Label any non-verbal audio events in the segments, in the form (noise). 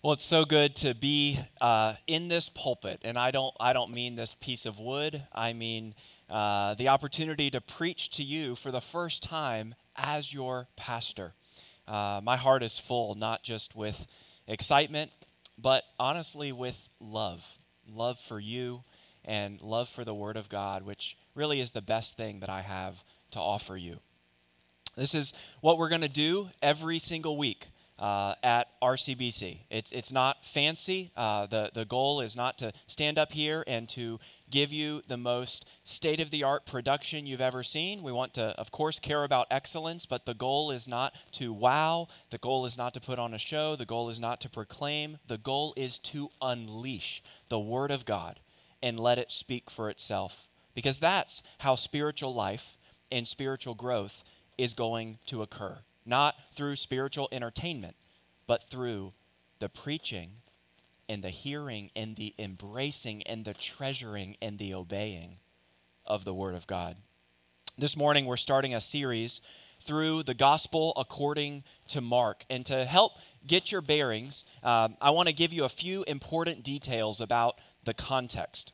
Well, it's so good to be uh, in this pulpit, and I don't I don't mean this piece of wood. I mean uh, the opportunity to preach to you for the first time as your pastor. Uh, my heart is full, not just with excitement, but honestly with love, love for you, and love for the Word of God, which really is the best thing that I have to offer you. This is what we're going to do every single week uh, at RCBC. It's, it's not fancy. Uh, the, the goal is not to stand up here and to give you the most state of the art production you've ever seen. We want to, of course, care about excellence, but the goal is not to wow. The goal is not to put on a show. The goal is not to proclaim. The goal is to unleash the Word of God and let it speak for itself. Because that's how spiritual life and spiritual growth is going to occur not through spiritual entertainment, but through the preaching and the hearing and the embracing and the treasuring and the obeying of the Word of God. This morning, we're starting a series through the Gospel according to Mark. And to help get your bearings, um, I want to give you a few important details about the context.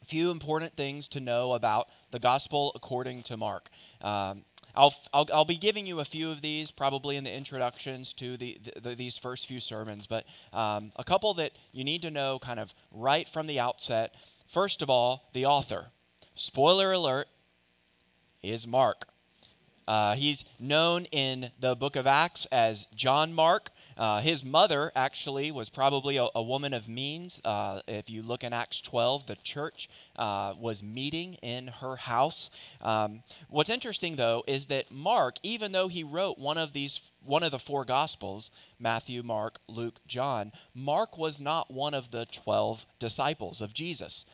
A few important things to know about the Gospel according to Mark. Um, I'll, I'll, I'll, be giving you a few of these probably in the introductions to the, the these first few sermons, but um, a couple that you need to know kind of right from the outset. First of all, the author. Spoiler alert is Mark. Uh, he's known in the book of Acts as John Mark. Uh, his mother actually was probably a, a woman of means. Uh, if you look in Acts 12, the church uh, was meeting in her house. Um, what's interesting, though, is that Mark, even though he wrote one of these, one of the four Gospels, Matthew, Mark, Luke, John, Mark was not one of the 12 disciples of Jesus.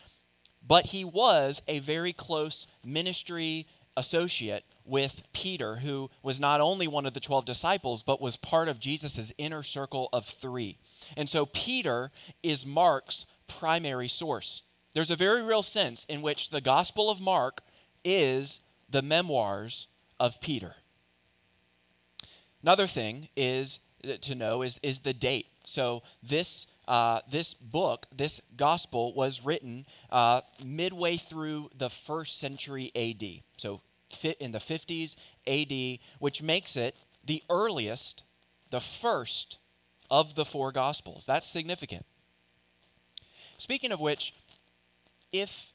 But he was a very close ministry associate with Peter, who was not only one of the 12 disciples, but was part of Jesus' inner circle of three. And so Peter is Mark's primary source. There's a very real sense in which the Gospel of Mark is the memoirs of Peter. Another thing is uh, to know is, is the date. So this uh, this book, this gospel, was written uh, midway through the first century AD. So in the 50s AD, which makes it the earliest, the first of the four Gospels. That's significant. Speaking of which, if,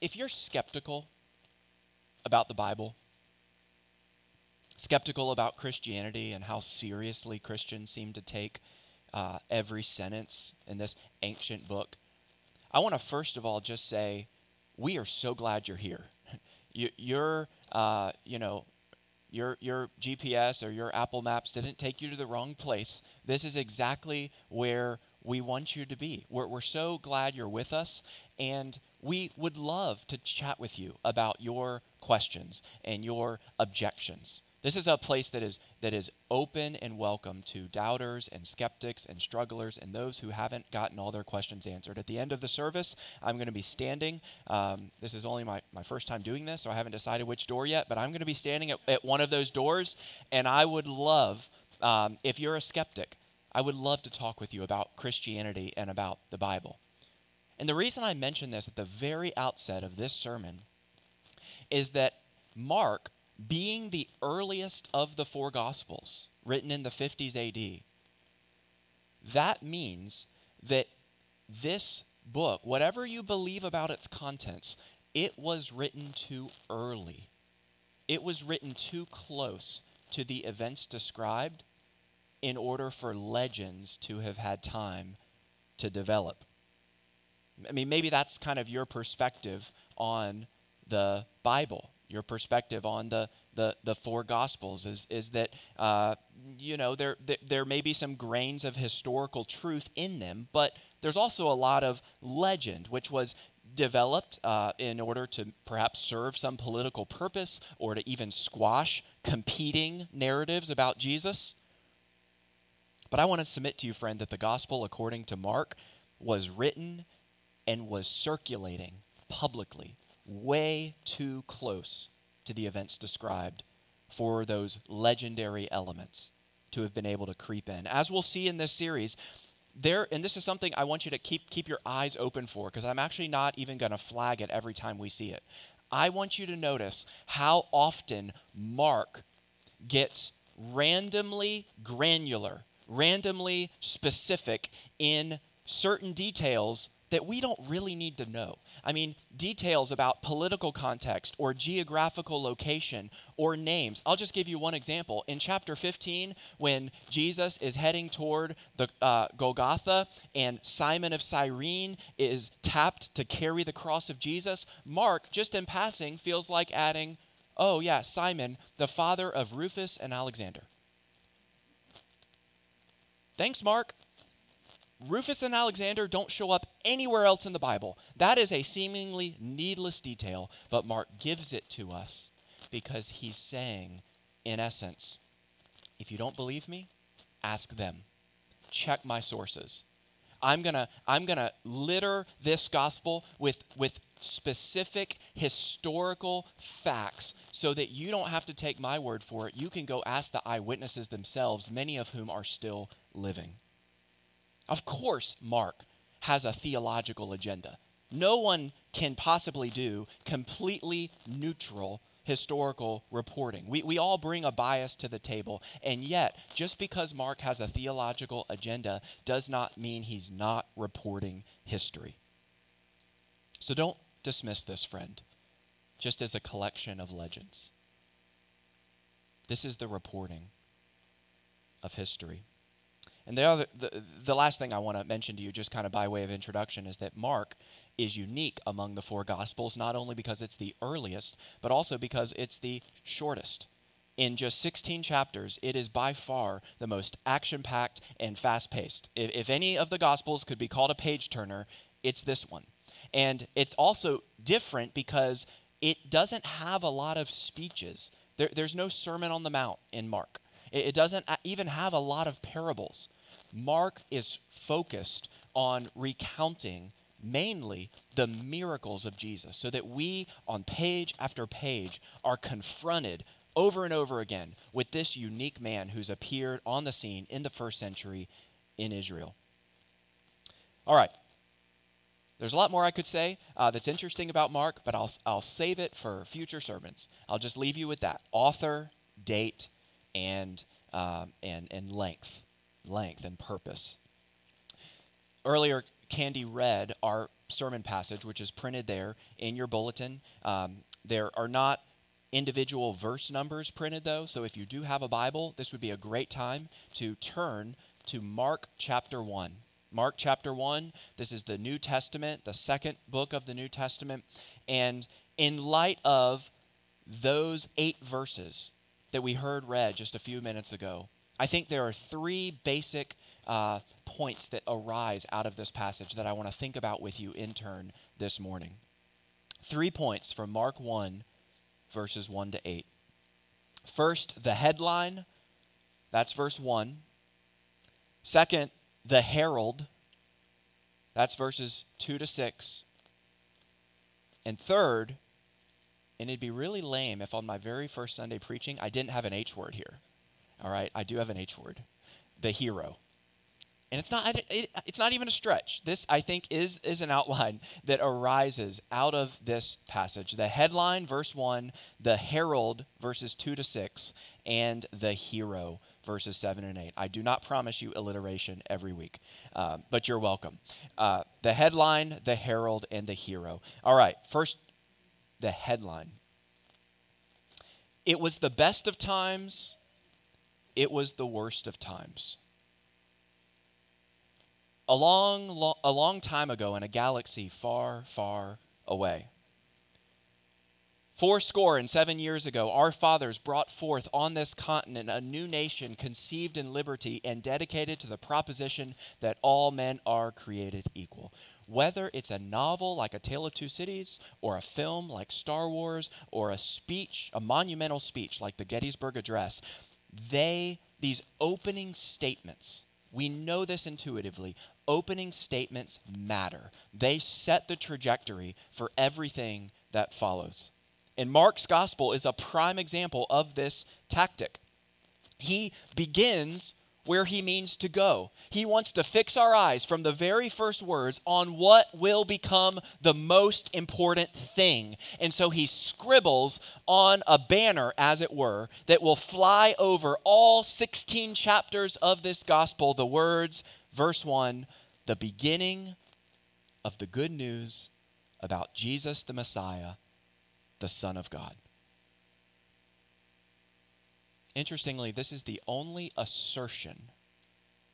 if you're skeptical about the Bible, skeptical about Christianity and how seriously Christians seem to take uh, every sentence in this ancient book, I want to first of all just say, we are so glad you're here you, your, uh, you know, your, your GPS or your Apple Maps didn't take you to the wrong place. This is exactly where we want you to be. We're, we're so glad you're with us, and we would love to chat with you about your questions and your objections. This is a place that is, that is open and welcome to doubters and skeptics and strugglers and those who haven't gotten all their questions answered. At the end of the service, I'm going to be standing. Um, this is only my, my first time doing this, so I haven't decided which door yet, but I'm going to be standing at, at one of those doors, and I would love, um, if you're a skeptic, I would love to talk with you about Christianity and about the Bible. And the reason I mention this at the very outset of this sermon is that Mark being the earliest of the four Gospels, written in the 50s AD, that means that this book, whatever you believe about its contents, it was written too early. It was written too close to the events described in order for legends to have had time to develop. I mean, maybe that's kind of your perspective on the Bible your perspective on the, the, the four gospels is, is that uh, you know there, there may be some grains of historical truth in them but there's also a lot of legend which was developed uh, in order to perhaps serve some political purpose or to even squash competing narratives about jesus. But i want to submit to you friend that the gospel according to mark was written and was circulating publicly way too close to the events described for those legendary elements to have been able to creep in. As we'll see in this series, there and this is something I want you to keep keep your eyes open for because I'm actually not even going to flag it every time we see it. I want you to notice how often Mark gets randomly granular, randomly specific in certain details that we don't really need to know. I mean, details about political context or geographical location or names. I'll just give you one example. In chapter 15, when Jesus is heading toward the uh, Golgotha and Simon of Cyrene is tapped to carry the cross of Jesus, Mark, just in passing, feels like adding, oh, yeah, Simon, the father of Rufus and Alexander. Thanks, Mark. Rufus and Alexander don't show up anywhere else in the Bible. That is a seemingly needless detail, but Mark gives it to us because he's saying, in essence, if you don't believe me, ask them. Check my sources. I'm going to I'm going to litter this gospel with with specific historical facts so that you don't have to take my word for it. You can go ask the eyewitnesses themselves, many of whom are still living. Of course, Mark has a theological agenda. No one can possibly do completely neutral historical reporting. We, we all bring a bias to the table, and yet, just because Mark has a theological agenda does not mean he's not reporting history. So don't dismiss this, friend, just as a collection of legends. This is the reporting of history. And the, other, the, the last thing I want to mention to you, just kind of by way of introduction, is that Mark is unique among the four Gospels, not only because it's the earliest, but also because it's the shortest. In just 16 chapters, it is by far the most action packed and fast paced. If, if any of the Gospels could be called a page turner, it's this one. And it's also different because it doesn't have a lot of speeches. There, there's no Sermon on the Mount in Mark. It doesn't uh, even have a lot of parables. Mark is focused on recounting mainly the miracles of Jesus so that we, on page after page, are confronted over and over again with this unique man who's appeared on the scene in the first century in Israel. All right. There's a lot more I could say uh, that's interesting about Mark, but I'll, I'll save it for future sermons. I'll just leave you with that author, date, and, um, and, and length, length and purpose. Earlier, Candy read our sermon passage, which is printed there in your bulletin. Um, there are not individual verse numbers printed, though, so if you do have a Bible, this would be a great time to turn to Mark chapter 1. Mark chapter 1, this is the New Testament, the second book of the New Testament. And in light of those eight verses, that we heard read just a few minutes ago, I think there are three basic uh, points that arise out of this passage that I want to think about with you in turn this morning. Three points from Mark 1, verses 1 to 8. First, the headline, that's verse 1. Second, the herald, that's verses 2 to 6. And third, and it'd be really lame if on my very first Sunday preaching, I didn't have an H word here. All right, I do have an H word the hero. And it's not, it, it's not even a stretch. This, I think, is, is an outline (laughs) that arises out of this passage. The headline, verse 1, the herald, verses 2 to 6, and the hero, verses 7 and 8. I do not promise you alliteration every week, uh, but you're welcome. Uh, the headline, the herald, and the hero. All right, first the headline. It was the best of times, it was the worst of times. A long, a long time ago in a galaxy far, far away. Four score and seven years ago, our fathers brought forth on this continent a new nation conceived in liberty and dedicated to the proposition that all men are created equal whether it's a novel like A Tale of Two Cities, or a film like Star Wars, or a speech, a monumental speech like the Gettysburg Address, they, these opening statements, we know this intuitively, opening statements matter. They set the trajectory for everything that follows. And Mark's gospel is a prime example of this tactic. he begins where he means to go. He wants to fix our eyes from the very first words on what will become the most important thing. And so he scribbles on a banner, as it were, that will fly over all 16 chapters of this gospel the words, verse 1, the beginning of the good news about Jesus the Messiah, the Son of God. Interestingly, this is the only assertion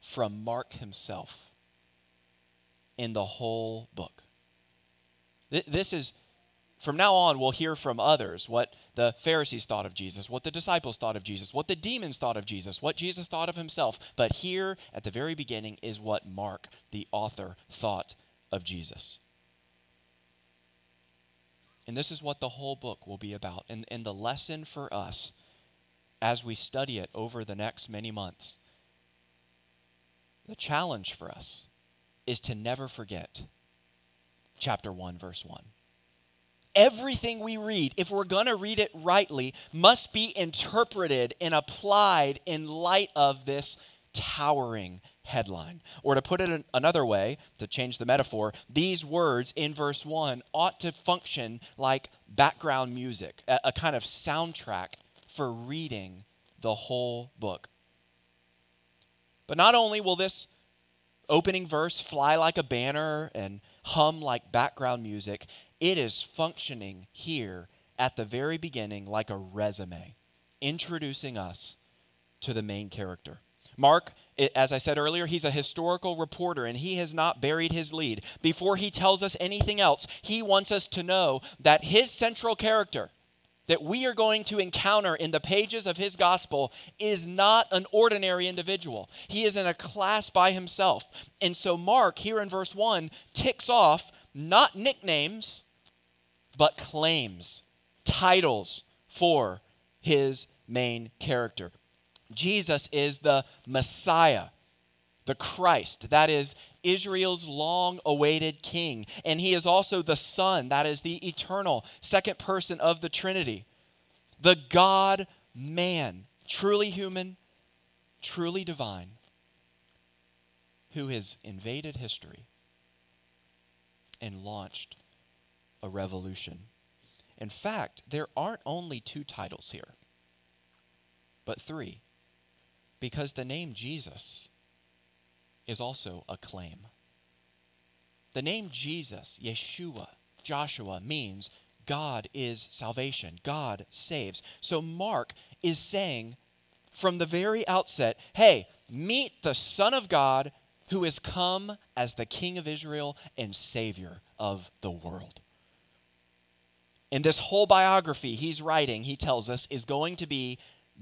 from Mark himself in the whole book. This is, from now on, we'll hear from others what the Pharisees thought of Jesus, what the disciples thought of Jesus, what the demons thought of Jesus, what Jesus thought of himself. But here at the very beginning is what Mark, the author, thought of Jesus. And this is what the whole book will be about. And, and the lesson for us as we study it over the next many months. The challenge for us is to never forget chapter 1, verse 1. Everything we read, if we're going to read it rightly, must be interpreted and applied in light of this towering headline. Or to put it another way, to change the metaphor, these words in verse 1 ought to function like background music, a, kind of soundtrack for reading the whole book. But not only will this opening verse fly like a banner and hum like background music, it is functioning here at the very beginning like a resume, introducing us to the main character. Mark, as I said earlier, he's a historical reporter and he has not buried his lead. Before he tells us anything else, he wants us to know that his central character, that we are going to encounter in the pages of his gospel is not an ordinary individual. He is in a class by himself. And so, Mark, here in verse 1, ticks off not nicknames, but claims, titles for his main character. Jesus is the Messiah, the Christ. That is Israel's long awaited king. And he is also the Son, that is the eternal second person of the Trinity. The God man, truly human, truly divine, who has invaded history and launched a revolution. In fact, there aren't only two titles here, but three, because the name Jesus is also a claim. The name Jesus, Yeshua, Joshua, means God is salvation. God saves. So Mark is saying from the very outset hey, meet the Son of God who has come as the King of Israel and Savior of the world. In this whole biography he's writing, he tells us, is going to be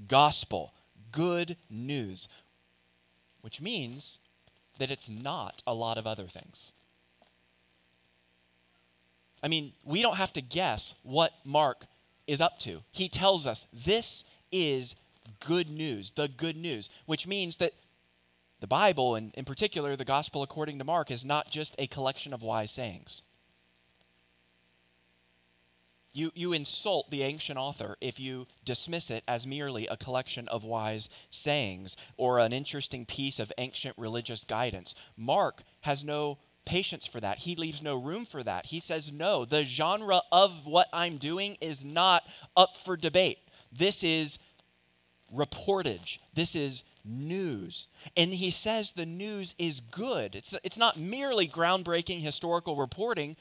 gospel, good news, which means that it's not a lot of other things. I mean, we don't have to guess what Mark is up to. He tells us this is good news, the good news, which means that the Bible, and in particular the gospel according to Mark, is not just a collection of wise sayings. You, you insult the ancient author if you dismiss it as merely a collection of wise sayings or an interesting piece of ancient religious guidance. Mark has no patience for that. He leaves no room for that. He says, no, the genre of what I'm doing is not up for debate. This is reportage, this is news. And he says the news is good. It's, it's not merely groundbreaking historical reporting,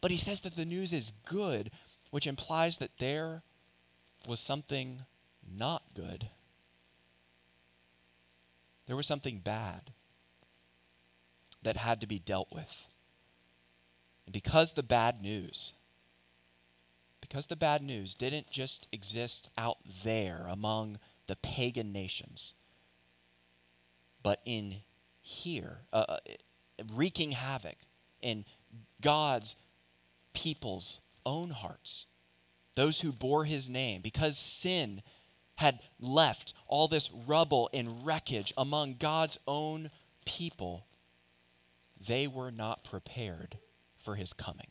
but he says that the news is good which implies that there was something not good. There was something bad that had to be dealt with. And because the bad news, because the bad news didn't just exist out there among the pagan nations, but in here, uh, uh wreaking havoc in God's people's own hearts, those who bore his name, because sin had left all this rubble and wreckage among God's own people, they were not prepared for his coming.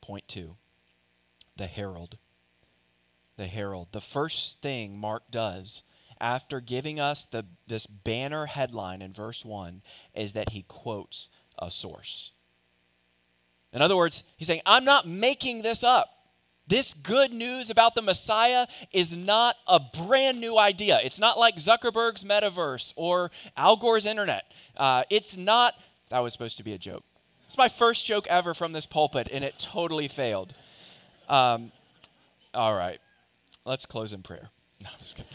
Point two the herald. the herald, the first thing Mark does after giving us the, this banner headline in verse 1 is that he quotes a source. In other words, he's saying, I'm not making this up. This good news about the Messiah is not a brand new idea. It's not like Zuckerberg's metaverse or Al Gore's internet. Uh, it's not, that was supposed to be a joke. It's my first joke ever from this pulpit, and it totally failed. Um, all right, let's close in prayer. (laughs) No, I'm just kidding.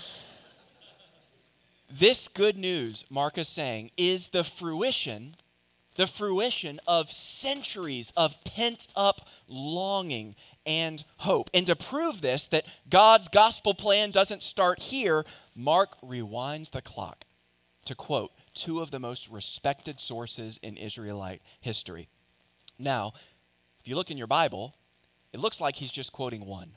This good news, Mark is saying, is the fruition the fruition of centuries of pent up longing and hope. And to prove this, that God's gospel plan doesn't start here, Mark rewinds the clock to quote two of the most respected sources in Israelite history. Now, if you look in your Bible, it looks like he's just quoting one.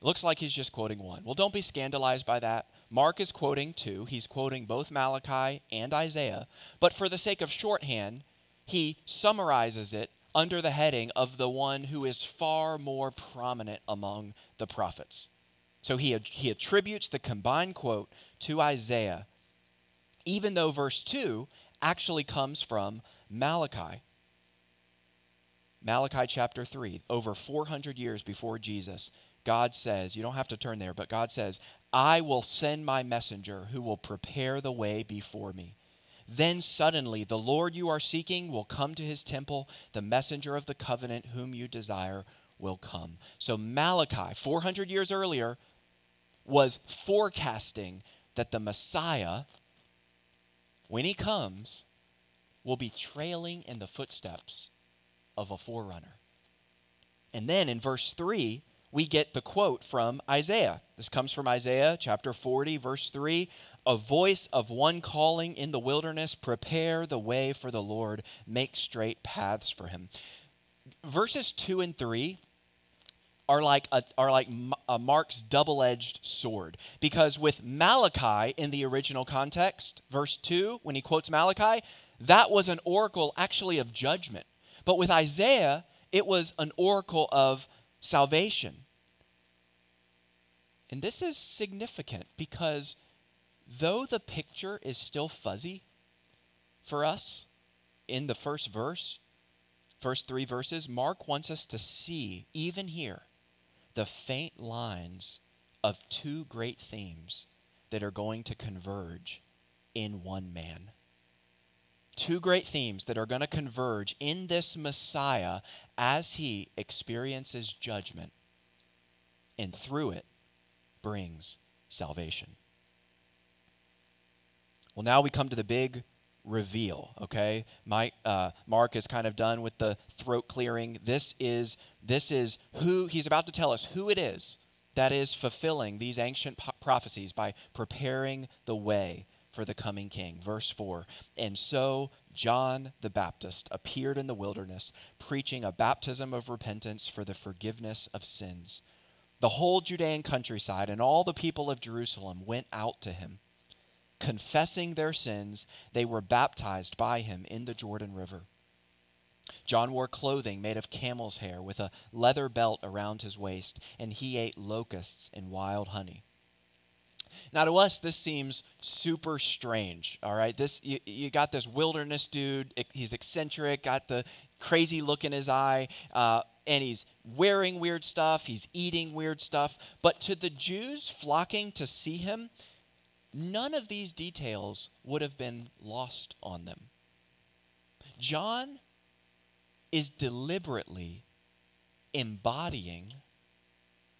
It looks like he's just quoting one. Well, don't be scandalized by that. Mark is quoting two. He's quoting both Malachi and Isaiah. But for the sake of shorthand, he summarizes it under the heading of the one who is far more prominent among the prophets. So he, he attributes the combined quote to Isaiah, even though verse 2 actually comes from Malachi. Malachi chapter 3, over 400 years before Jesus, God says, you don't have to turn there, but God says, I will send my messenger who will prepare the way before me. Then suddenly the Lord you are seeking will come to his temple, the messenger of the covenant whom you desire will come. So Malachi, 400 years earlier, was forecasting that the Messiah, when he comes, will be trailing in the footsteps of a forerunner. And then in verse 3, we get the quote from Isaiah. This comes from Isaiah chapter 40, verse 3. A voice of one calling in the wilderness, prepare the way for the Lord, make straight paths for him. Verses 2 and 3 are like a, are like a Mark's double-edged sword because with Malachi in the original context, verse 2 when he quotes Malachi, that was an oracle actually of judgment. But with Isaiah, it was an oracle of salvation. And this is significant because though the picture is still fuzzy for us in the first verse, first three verses, Mark wants us to see, even here, the faint lines of two great themes that are going to converge in one man. Two great themes that are going to converge in this Messiah as he experiences judgment and through it brings salvation. Well, now we come to the big reveal. Okay, Mike, uh, Mark is kind of done with the throat clearing. This is this is who he's about to tell us who it is that is fulfilling these ancient po- prophecies by preparing the way for the coming King. Verse four. And so John the Baptist appeared in the wilderness, preaching a baptism of repentance for the forgiveness of sins the whole Judean countryside and all the people of Jerusalem went out to him. Confessing their sins, they were baptized by him in the Jordan River. John wore clothing made of camel's hair with a leather belt around his waist, and he ate locusts and wild honey. Now, to us, this seems super strange. All right, this you, you got this wilderness dude. He's eccentric, got the crazy look in his eye. Uh, and he's wearing weird stuff, he's eating weird stuff. But to the Jews flocking to see him, none of these details would have been lost on them. John is deliberately embodying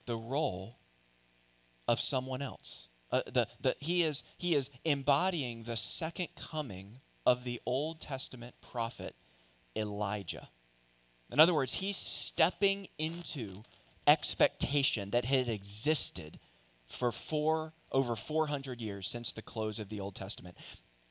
the role of someone else. Uh, the, the, he, is, he is embodying the second coming of the Old Testament prophet Elijah. In other words, he's stepping into expectation that had existed for four over 400 years since the close of the Old Testament.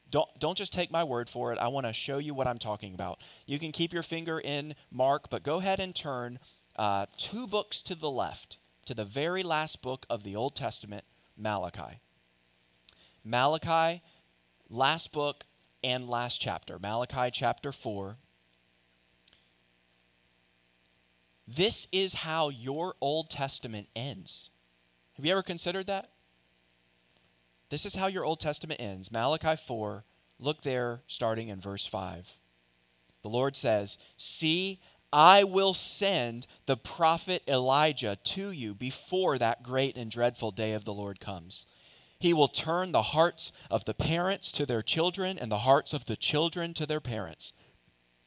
Don't, don't just take my word for it. I want to show you what I'm talking about. You can keep your finger in Mark, but go ahead and turn uh, two books to the left to the very last book of the Old Testament, Malachi. Malachi, last book and last chapter. Malachi chapter 4. This is how your Old Testament ends. Have you ever considered that? This is how your Old Testament ends. Malachi 4, look there starting in verse 5. The Lord says, See, I will send the prophet Elijah to you before that great and dreadful day of the Lord comes. He will turn the hearts of the parents to their children and the hearts of the children to their parents,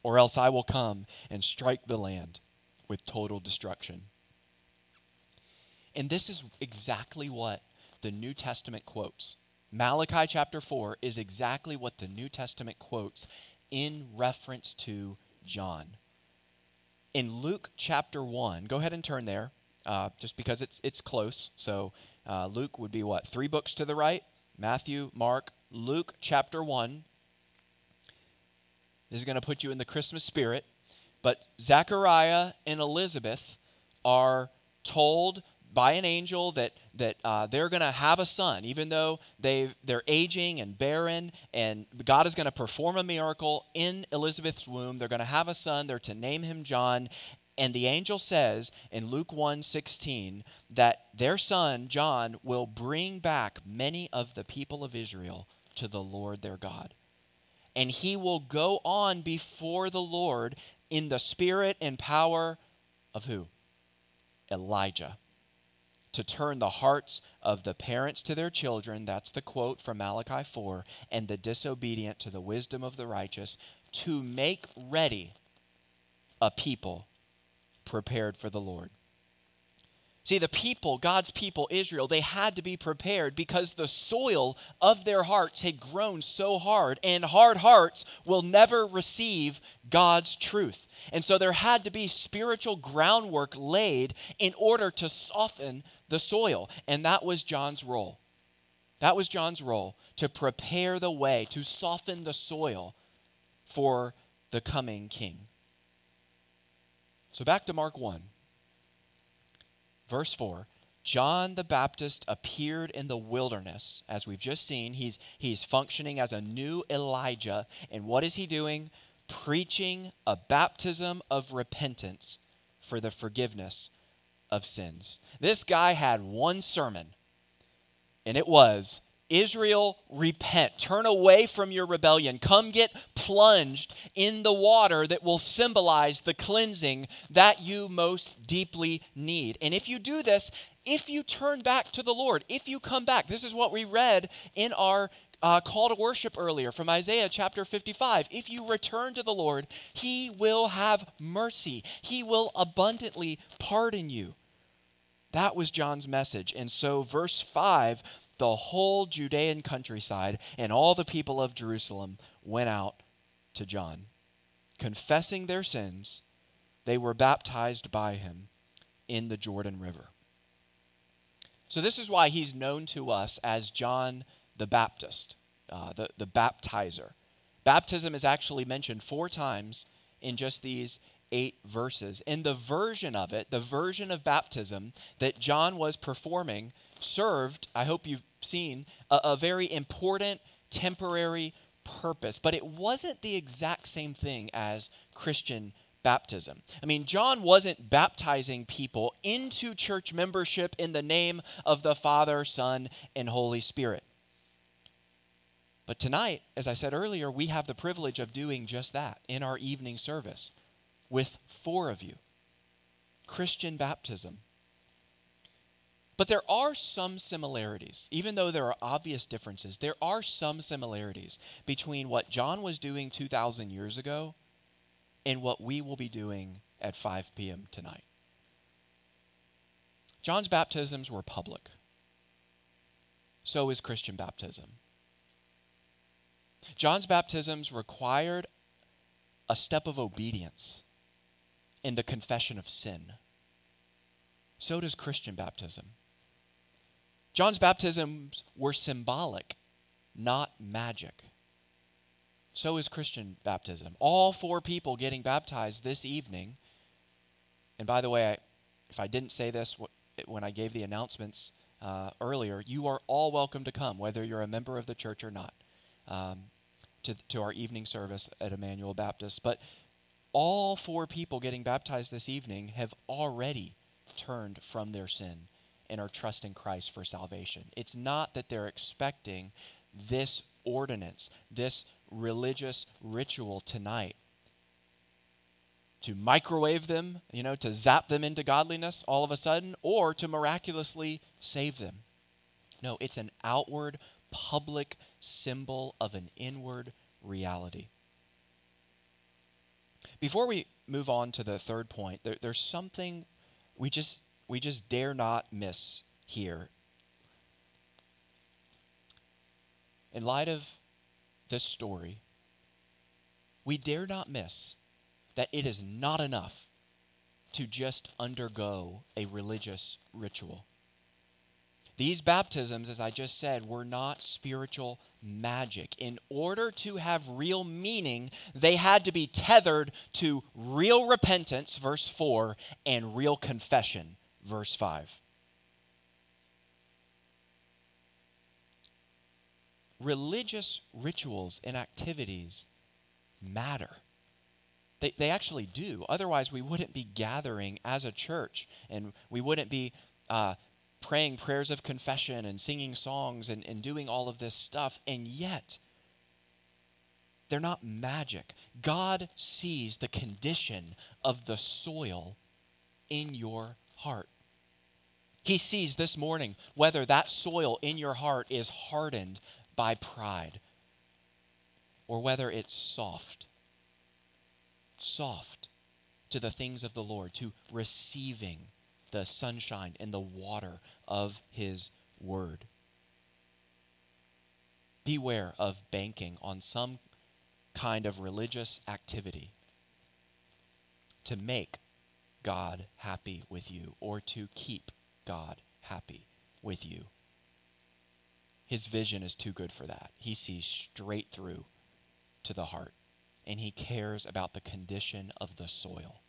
or else I will come and strike the land with total destruction. And this is exactly what the New Testament quotes. Malachi chapter 4 is exactly what the New Testament quotes in reference to John. In Luke chapter 1, go ahead and turn there, uh, just because it's, it's close. So uh, Luke would be what? Three books to the right? Matthew, Mark, Luke chapter 1. This is going to put you in the Christmas spirit. But Zechariah and Elizabeth are told by an angel that that uh, they're going to have a son, even though they they're aging and barren, and God is going to perform a miracle in Elizabeth's womb. They're going to have a son. They're to name him John. And the angel says in Luke 1 16 that their son, John, will bring back many of the people of Israel to the Lord their God. And he will go on before the Lord in the spirit and power of who? Elijah to turn the hearts of the parents to their children, that's the quote from Malachi 4, and the disobedient to the wisdom of the righteous, to make ready a people prepared for the Lord. See, the people, God's people, Israel, they had to be prepared because the soil of their hearts had grown so hard, and hard hearts will never receive God's truth. And so there had to be spiritual groundwork laid in order to soften the soil. And that was John's role. That was John's role to prepare the way, to soften the soil for the coming king. So back to Mark 1. Verse 4 John the Baptist appeared in the wilderness, as we've just seen. He's, he's functioning as a new Elijah. And what is he doing? Preaching a baptism of repentance for the forgiveness of sins. This guy had one sermon, and it was Israel, repent. Turn away from your rebellion. Come get plunged in the water that will symbolize the cleansing that you most deeply need. And if you do this, if you turn back to the Lord, if you come back, this is what we read in our uh, call to worship earlier from Isaiah chapter 55. If you return to the Lord, He will have mercy, He will abundantly pardon you. That was John's message. And so, verse 5 the whole Judean countryside and all the people of Jerusalem went out to John. Confessing their sins, they were baptized by him in the Jordan River. So, this is why he's known to us as John the Baptist, uh, the, the baptizer. Baptism is actually mentioned four times in just these eight verses. And the version of it, the version of baptism that John was performing, served, I hope you've seen, a, a very important temporary purpose. But it wasn't the exact same thing as Christian baptism. I mean, John wasn't baptizing people into church membership in the name of the Father, Son, and Holy Spirit. But tonight, as I said earlier, we have the privilege of doing just that in our evening service with four of you Christian baptism. But there are some similarities. Even though there are obvious differences, there are some similarities between what John was doing 2,000 years ago and what we will be doing at 5 p.m. tonight. John's baptisms were public. So is Christian baptism. John's baptisms required a step of obedience in the confession of sin. So does Christian baptism. John's baptisms were symbolic, not magic. So is Christian baptism. All four people getting baptized this evening. And by the way, I, if I didn't say this when I gave the announcements uh, earlier, you are all welcome to come, whether you're a member of the church or not, um, to, to our evening service at Emmanuel Baptist. But all four people getting baptized this evening have already turned from their sin and are trusting Christ for salvation. It's not that they're expecting this ordinance, this religious ritual tonight to microwave them, you know, to zap them into godliness all of a sudden, or to miraculously save them. No, it's an outward, public symbol of an inward reality. Before we move on to the third point, there, there's something we just we just dare not miss here. In light of this story, we dare not miss that it is not enough to just undergo a religious ritual. These baptisms, as I just said, were not spiritual magic. In order to have real meaning, they had to be tethered to real repentance, verse 4, and real confession, verse 5. Religious rituals and activities matter. They, they actually do. Otherwise, we wouldn't be gathering as a church and we wouldn't be uh, praying prayers of confession and singing songs and, and doing all of this stuff. And yet, they're not magic. God sees the condition of the soil in your heart. He sees this morning whether that soil in your heart is hardened by pride or whether it's soft. Soft to the things of the Lord, to receiving the sunshine and the water of His Word. Beware of banking on some kind of religious activity to make God happy with you or to keep God happy with you. His vision is too good for that. He sees straight through to the heart, and he cares about the condition of the soil.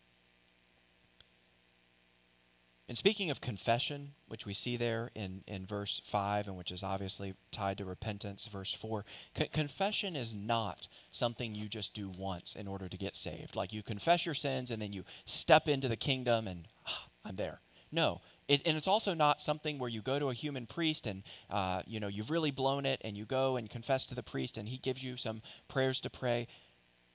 And speaking of confession, which we see there in, in verse 5, and which is obviously tied to repentance, verse 4, co- confession is not something you just do once in order to get saved. Like you confess your sins and then you step into the kingdom and ah, I'm there. No. It, and it's also not something where you go to a human priest and uh, you know you've really blown it and you go and confess to the priest and he gives you some prayers to pray.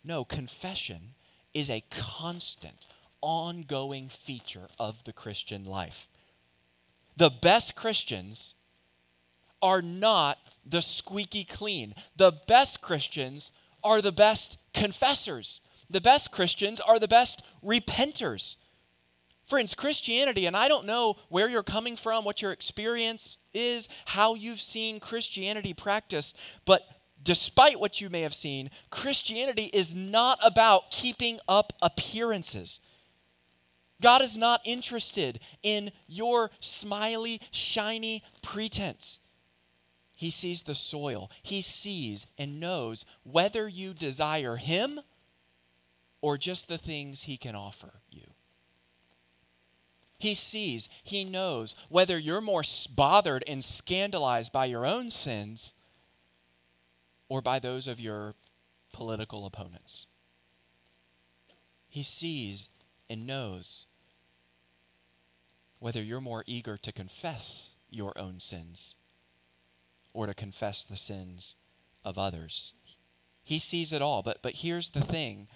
No, confession is a constant ongoing feature of the Christian life. The best Christians are not the squeaky clean. The best Christians are the best confessors. The best Christians are the best repenters. Friends, Christianity, and I don't know where you're coming from, what your experience is, how you've seen Christianity practiced, but despite what you may have seen, Christianity is not about keeping up appearances. God is not interested in your smiley, shiny pretense. He sees the soil. He sees and knows whether you desire Him or just the things He can offer you. He sees, He knows whether you're more bothered and scandalized by your own sins or by those of your political opponents. He sees and knows whether you're more eager to confess your own sins or to confess the sins of others. He sees it all. But, but here's the thing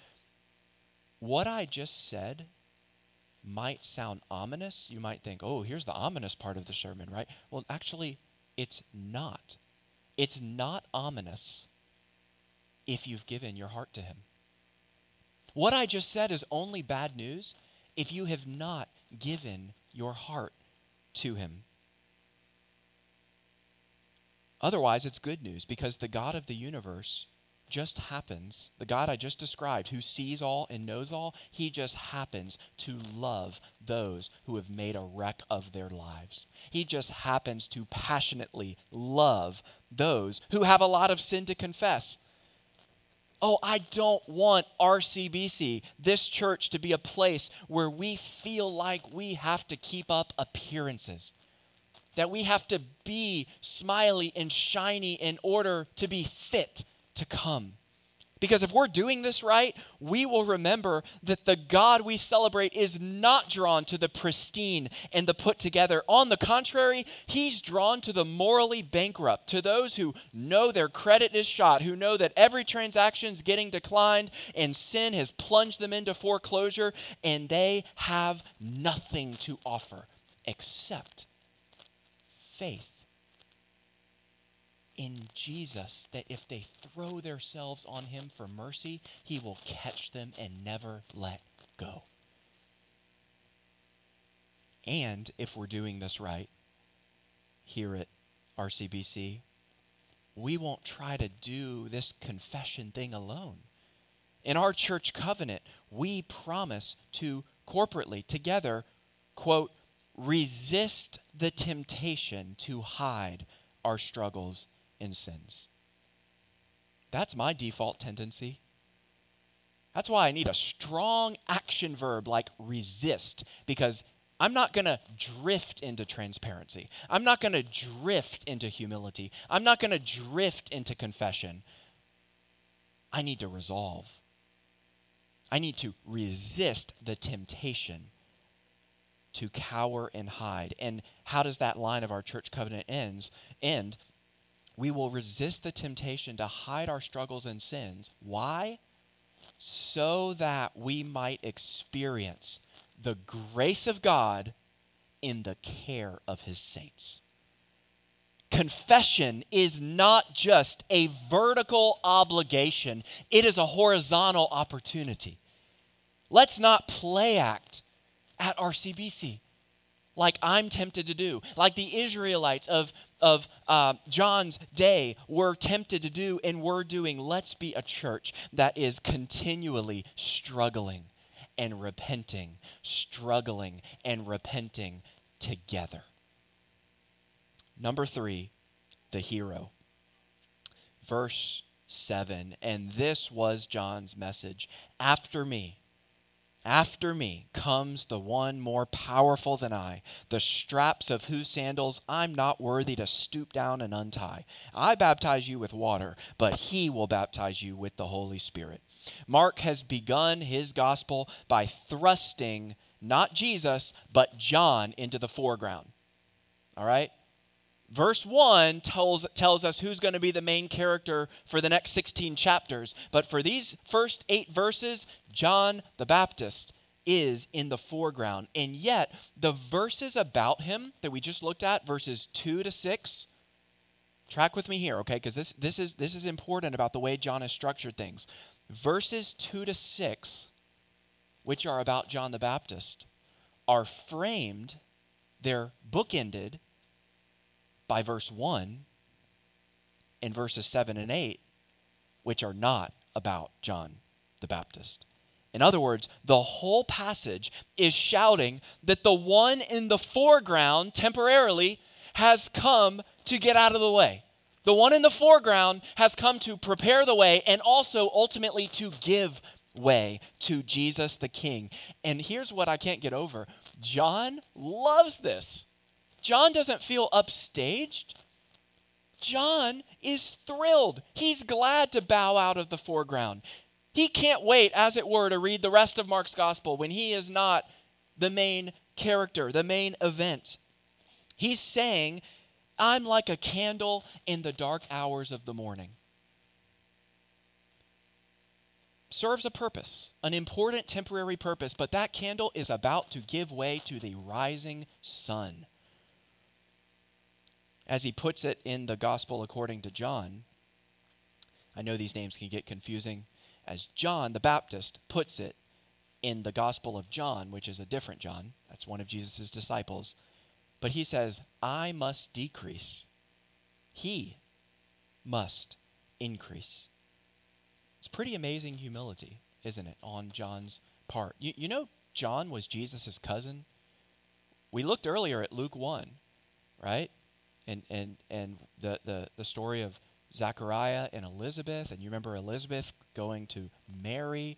what I just said might sound ominous. You might think, oh, here's the ominous part of the sermon, right? Well, actually, it's not. It's not ominous if you've given your heart to Him. What I just said is only bad news if you have not given your heart to Him. Otherwise, it's good news because the God of the universe just happens, the God I just described, who sees all and knows all, he just happens to love those who have made a wreck of their lives. He just happens to passionately love those who have a lot of sin to confess oh, I don't want RCBC, this church, to be a place where we feel like we have to keep up appearances. That we have to be smiley and shiny in order to be fit to come. Because if we're doing this right, we will remember that the God we celebrate is not drawn to the pristine and the put together. On the contrary, he's drawn to the morally bankrupt, to those who know their credit is shot, who know that every transaction is getting declined and sin has plunged them into foreclosure, and they have nothing to offer except faith in Jesus that if they throw themselves on him for mercy, he will catch them and never let go. And if we're doing this right here at RCBC, we won't try to do this confession thing alone. In our church covenant, we promise to corporately, together, quote, resist the temptation to hide our struggles in sins. That's my default tendency. That's why I need a strong action verb like resist, because I'm not going to drift into transparency. I'm not going to drift into humility. I'm not going to drift into confession. I need to resolve. I need to resist the temptation to cower and hide. And how does that line of our church covenant ends end? We will resist the temptation to hide our struggles and sins. Why? So that we might experience the grace of God in the care of his saints. Confession is not just a vertical obligation, it is a horizontal opportunity. Let's not play act at RCBC like I'm tempted to do, like the Israelites of, of uh, John's day were tempted to do and were doing. Let's be a church that is continually struggling and repenting, struggling and repenting together. Number three, the hero. Verse 7, and this was John's message After me, after me comes the one more powerful than I, the straps of whose sandals I'm not worthy to stoop down and untie. I baptize you with water, but he will baptize you with the Holy Spirit. Mark has begun his gospel by thrusting not Jesus, but John into the foreground. All right? Verse 1 tells, tells us who's going to be the main character for the next 16 chapters. But for these first eight verses, John the Baptist is in the foreground. And yet, the verses about him that we just looked at, verses 2 to 6, track with me here, okay? Because this, this, is, this is important about the way John has structured things. Verses 2 to 6, which are about John the Baptist, are framed, they're bookended by verse 1 and verses 7 and 8, which are not about John the Baptist. In other words, the whole passage is shouting that the one in the foreground temporarily has come to get out of the way. The one in the foreground has come to prepare the way and also ultimately to give way to Jesus the King. And here's what I can't get over John loves this. John doesn't feel upstaged. John is thrilled. He's glad to bow out of the foreground. He can't wait, as it were, to read the rest of Mark's gospel when he is not the main character, the main event. He's saying, I'm like a candle in the dark hours of the morning. Serves a purpose, an important temporary purpose, but that candle is about to give way to the rising sun as he puts it in the gospel according to John, I know these names can get confusing. As John the Baptist puts it in the gospel of John, which is a different John, that's one of Jesus' disciples, but he says, I must decrease, he must increase. It's pretty amazing humility, isn't it, on John's part? You, you know, John was Jesus' cousin. We looked earlier at Luke 1, right? And and and the the, the story of Zachariah and Elizabeth, and you remember Elizabeth going to Mary.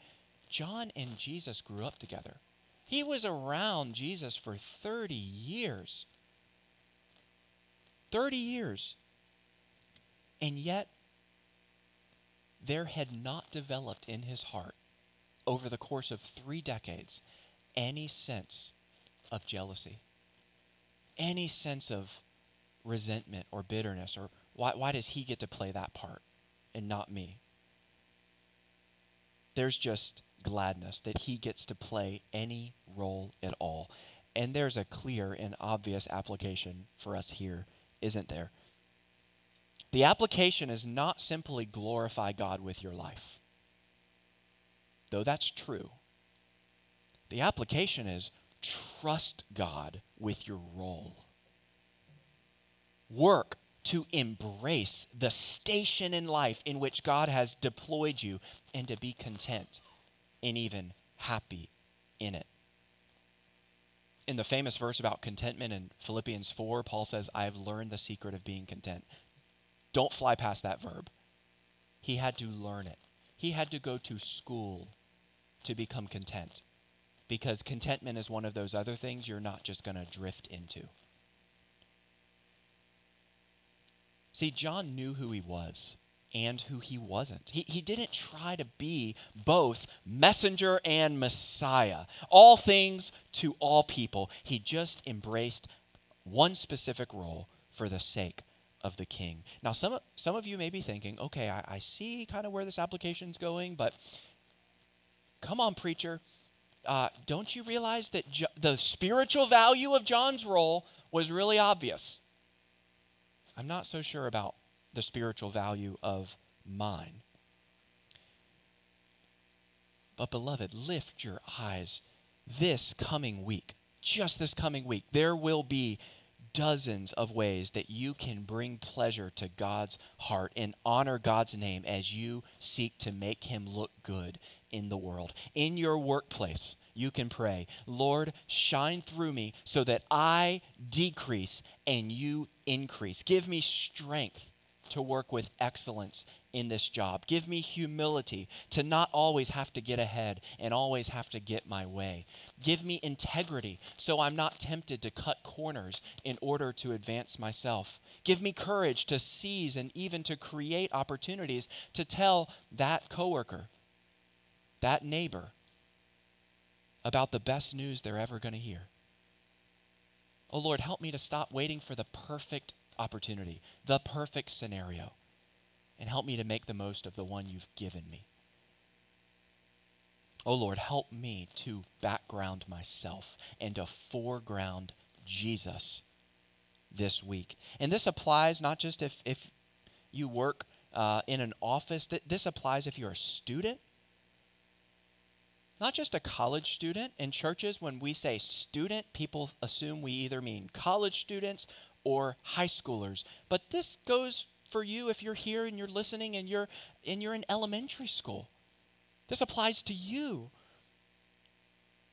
John and Jesus grew up together. He was around Jesus for 30 years. 30 years. And yet, there had not developed in his heart over the course of three decades any sense of jealousy, any sense of resentment or bitterness, or why, why does he get to play that part and not me? There's just gladness that he gets to play any role at all. And there's a clear and obvious application for us here, isn't there? The application is not simply glorify God with your life, though that's true. The application is trust God with your role. Work to embrace the station in life in which God has deployed you and to be content and even happy in it. In the famous verse about contentment in Philippians 4, Paul says, I have learned the secret of being content. Don't fly past that verb. He had to learn it, he had to go to school to become content. Because contentment is one of those other things you're not just going to drift into. See, John knew who he was and who he wasn't. He, he didn't try to be both messenger and Messiah, all things to all people. He just embraced one specific role for the sake of the king. Now, some, some of you may be thinking, okay, I, I see kind of where this application is going, but come on, preacher. Uh, don't you realize that jo- the spiritual value of John's role was really obvious? I'm not so sure about the spiritual value of mine. But, beloved, lift your eyes this coming week, just this coming week. There will be dozens of ways that you can bring pleasure to God's heart and honor God's name as you seek to make him look good in the world. In your workplace, you can pray, Lord, shine through me so that I decrease and you increase. Give me strength to work with excellence in this job. Give me humility to not always have to get ahead and always have to get my way. Give me integrity so I'm not tempted to cut corners in order to advance myself. Give me courage to seize and even to create opportunities to tell that coworker, that neighbor, about the best news they're ever going to hear. Oh Lord, help me to stop waiting for the perfect opportunity, the perfect scenario and help me to make the most of the one you've given me. Oh Lord, help me to background myself and to foreground Jesus this week. And this applies not just if, if you work uh, in an office, Th- this applies if you're a student, not just a college student. In churches, when we say student, people assume we either mean college students or high schoolers. But this goes for you if you're here and you're listening and you're and you're in elementary school. This applies to you.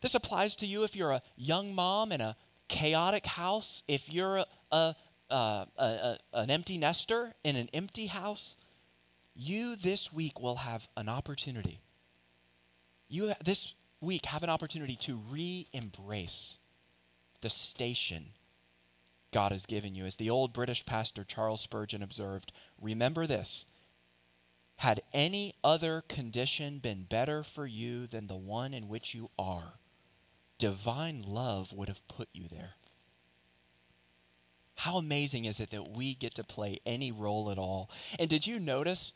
This applies to you if you're a young mom in a chaotic house, if you're a, a, a, a an empty nester in an empty house. You this week will have an opportunity. You this week have an opportunity to re embrace the station God has given you. As the old British pastor Charles Spurgeon observed, remember this. Had any other condition been better for you than the one in which you are, divine love would have put you there. How amazing is it that we get to play any role at all? And did you notice?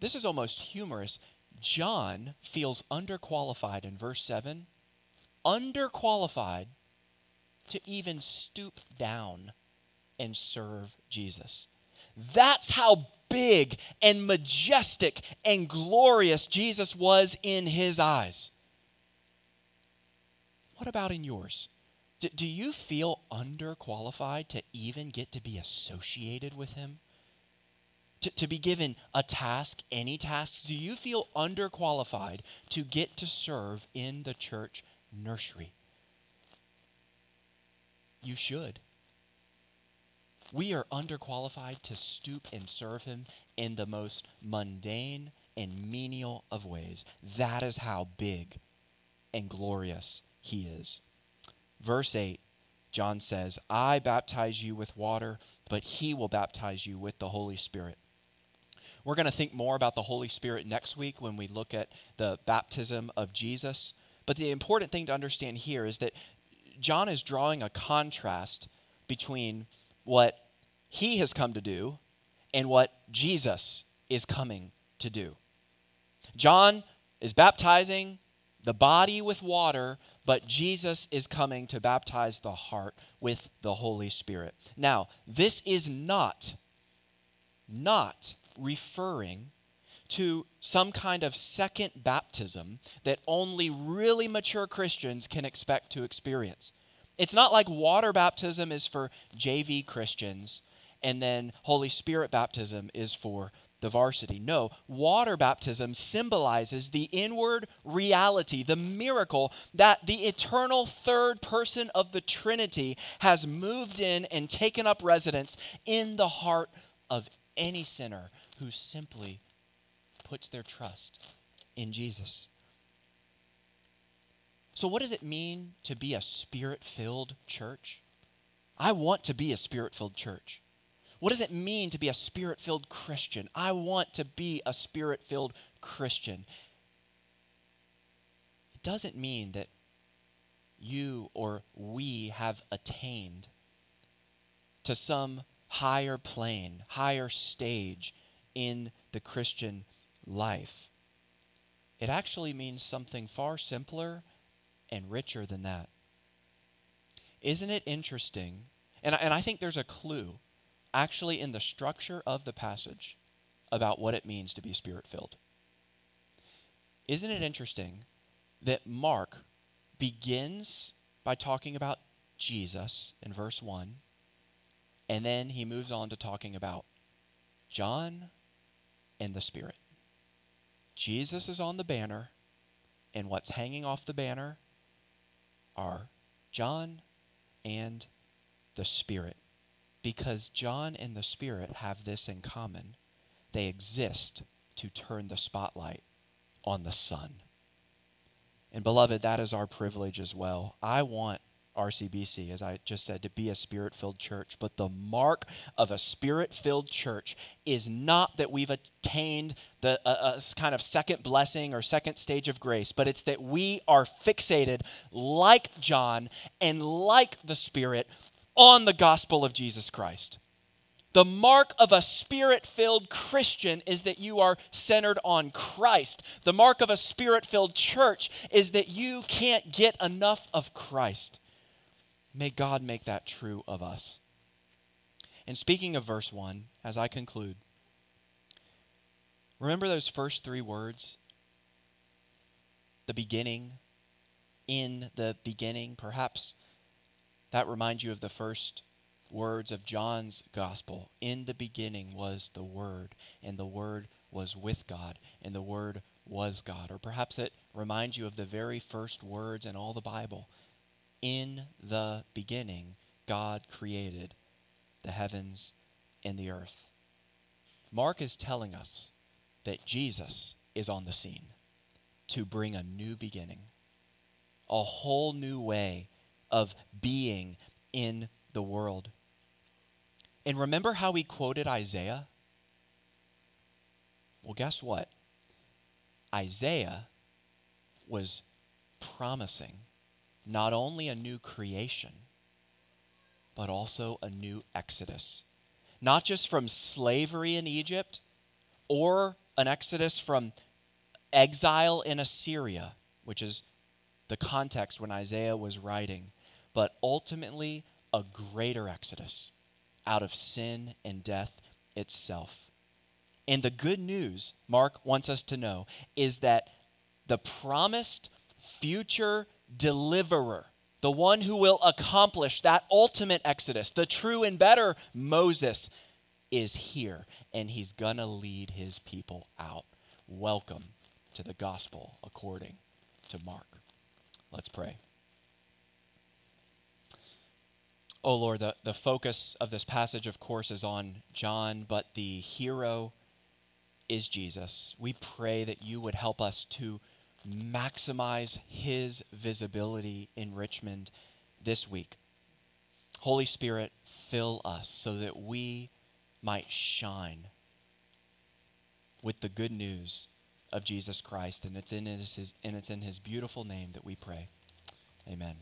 This is almost humorous. John feels underqualified in verse 7. Underqualified to even stoop down and serve Jesus. That's how big and majestic and glorious Jesus was in his eyes. What about in yours? Do, you feel underqualified to even get to be associated with him? To, to be given a task, any task? Do you feel underqualified to get to serve in the church nursery? You should. We are underqualified to stoop and serve Him in the most mundane and menial of ways. That is how big and glorious He is. Verse 8, John says, I baptize you with water, but He will baptize you with the Holy Spirit. We're going to think more about the Holy Spirit next week when we look at the baptism of Jesus. But the important thing to understand here is that John is drawing a contrast between what he has come to do and what Jesus is coming to do. John is baptizing the body with water, but Jesus is coming to baptize the heart with the Holy Spirit. Now, this is not, not referring to some kind of second baptism that only really mature Christians can expect to experience. It's not like water baptism is for JV Christians and then Holy Spirit baptism is for the varsity. No, water baptism symbolizes the inward reality, the miracle that the eternal third person of the Trinity has moved in and taken up residence in the heart of any sinner who simply puts their trust in Jesus. So, what does it mean to be a spirit filled church? I want to be a spirit filled church. What does it mean to be a spirit filled Christian? I want to be a spirit filled Christian. It doesn't mean that you or we have attained to some higher plane, higher stage in the Christian life. It actually means something far simpler and richer than that. Isn't it interesting? And I, and I think there's a clue actually in the structure of the passage about what it means to be spirit filled. Isn't it interesting that Mark begins by talking about Jesus in verse 1, and then he moves on to talking about John and the Spirit? Jesus is on the banner, and what's hanging off the banner are John and the Spirit because John and the Spirit have this in common. They exist to turn the spotlight on the Son. And beloved, that is our privilege as well. I want RCBC, as I just said, to be a spirit filled church. But the mark of a spirit filled church is not that we've attained the kind of second blessing or second stage of grace, but it's that we are fixated like John and like the Spirit on the gospel of Jesus Christ. The mark of a spirit filled Christian is that you are centered on Christ. The mark of a spirit filled church is that you can't get enough of Christ. May God make that true of us. And speaking of verse 1, as I conclude, remember those first three words? The beginning, in the beginning, perhaps that reminds you of the first words of John's gospel. In the beginning was the Word, and the Word was with God, and the Word was God. Or perhaps it reminds you of the very first words in all the Bible. In the beginning, God created the heavens and the earth. Mark is telling us that Jesus is on the scene to bring a new beginning, a whole new way of being in the world. And remember how we quoted Isaiah? Well, guess what? Isaiah was promising not only a new creation, but also a new exodus. Not just from slavery in Egypt or an exodus from exile in Assyria, which is the context when Isaiah was writing, but ultimately a greater exodus out of sin and death itself. And the good news, Mark wants us to know, is that the promised future deliverer, the one who will accomplish that ultimate exodus, the true and better Moses, is here, and he's going to lead his people out. Welcome to the gospel according to Mark. Let's pray. Oh Lord, the, the focus of this passage, of course, is on John, but the hero is Jesus. We pray that you would help us to maximize his visibility in Richmond this week. Holy Spirit, fill us so that we might shine with the good news of Jesus Christ. And it's in his, and it's in his beautiful name that we pray. Amen.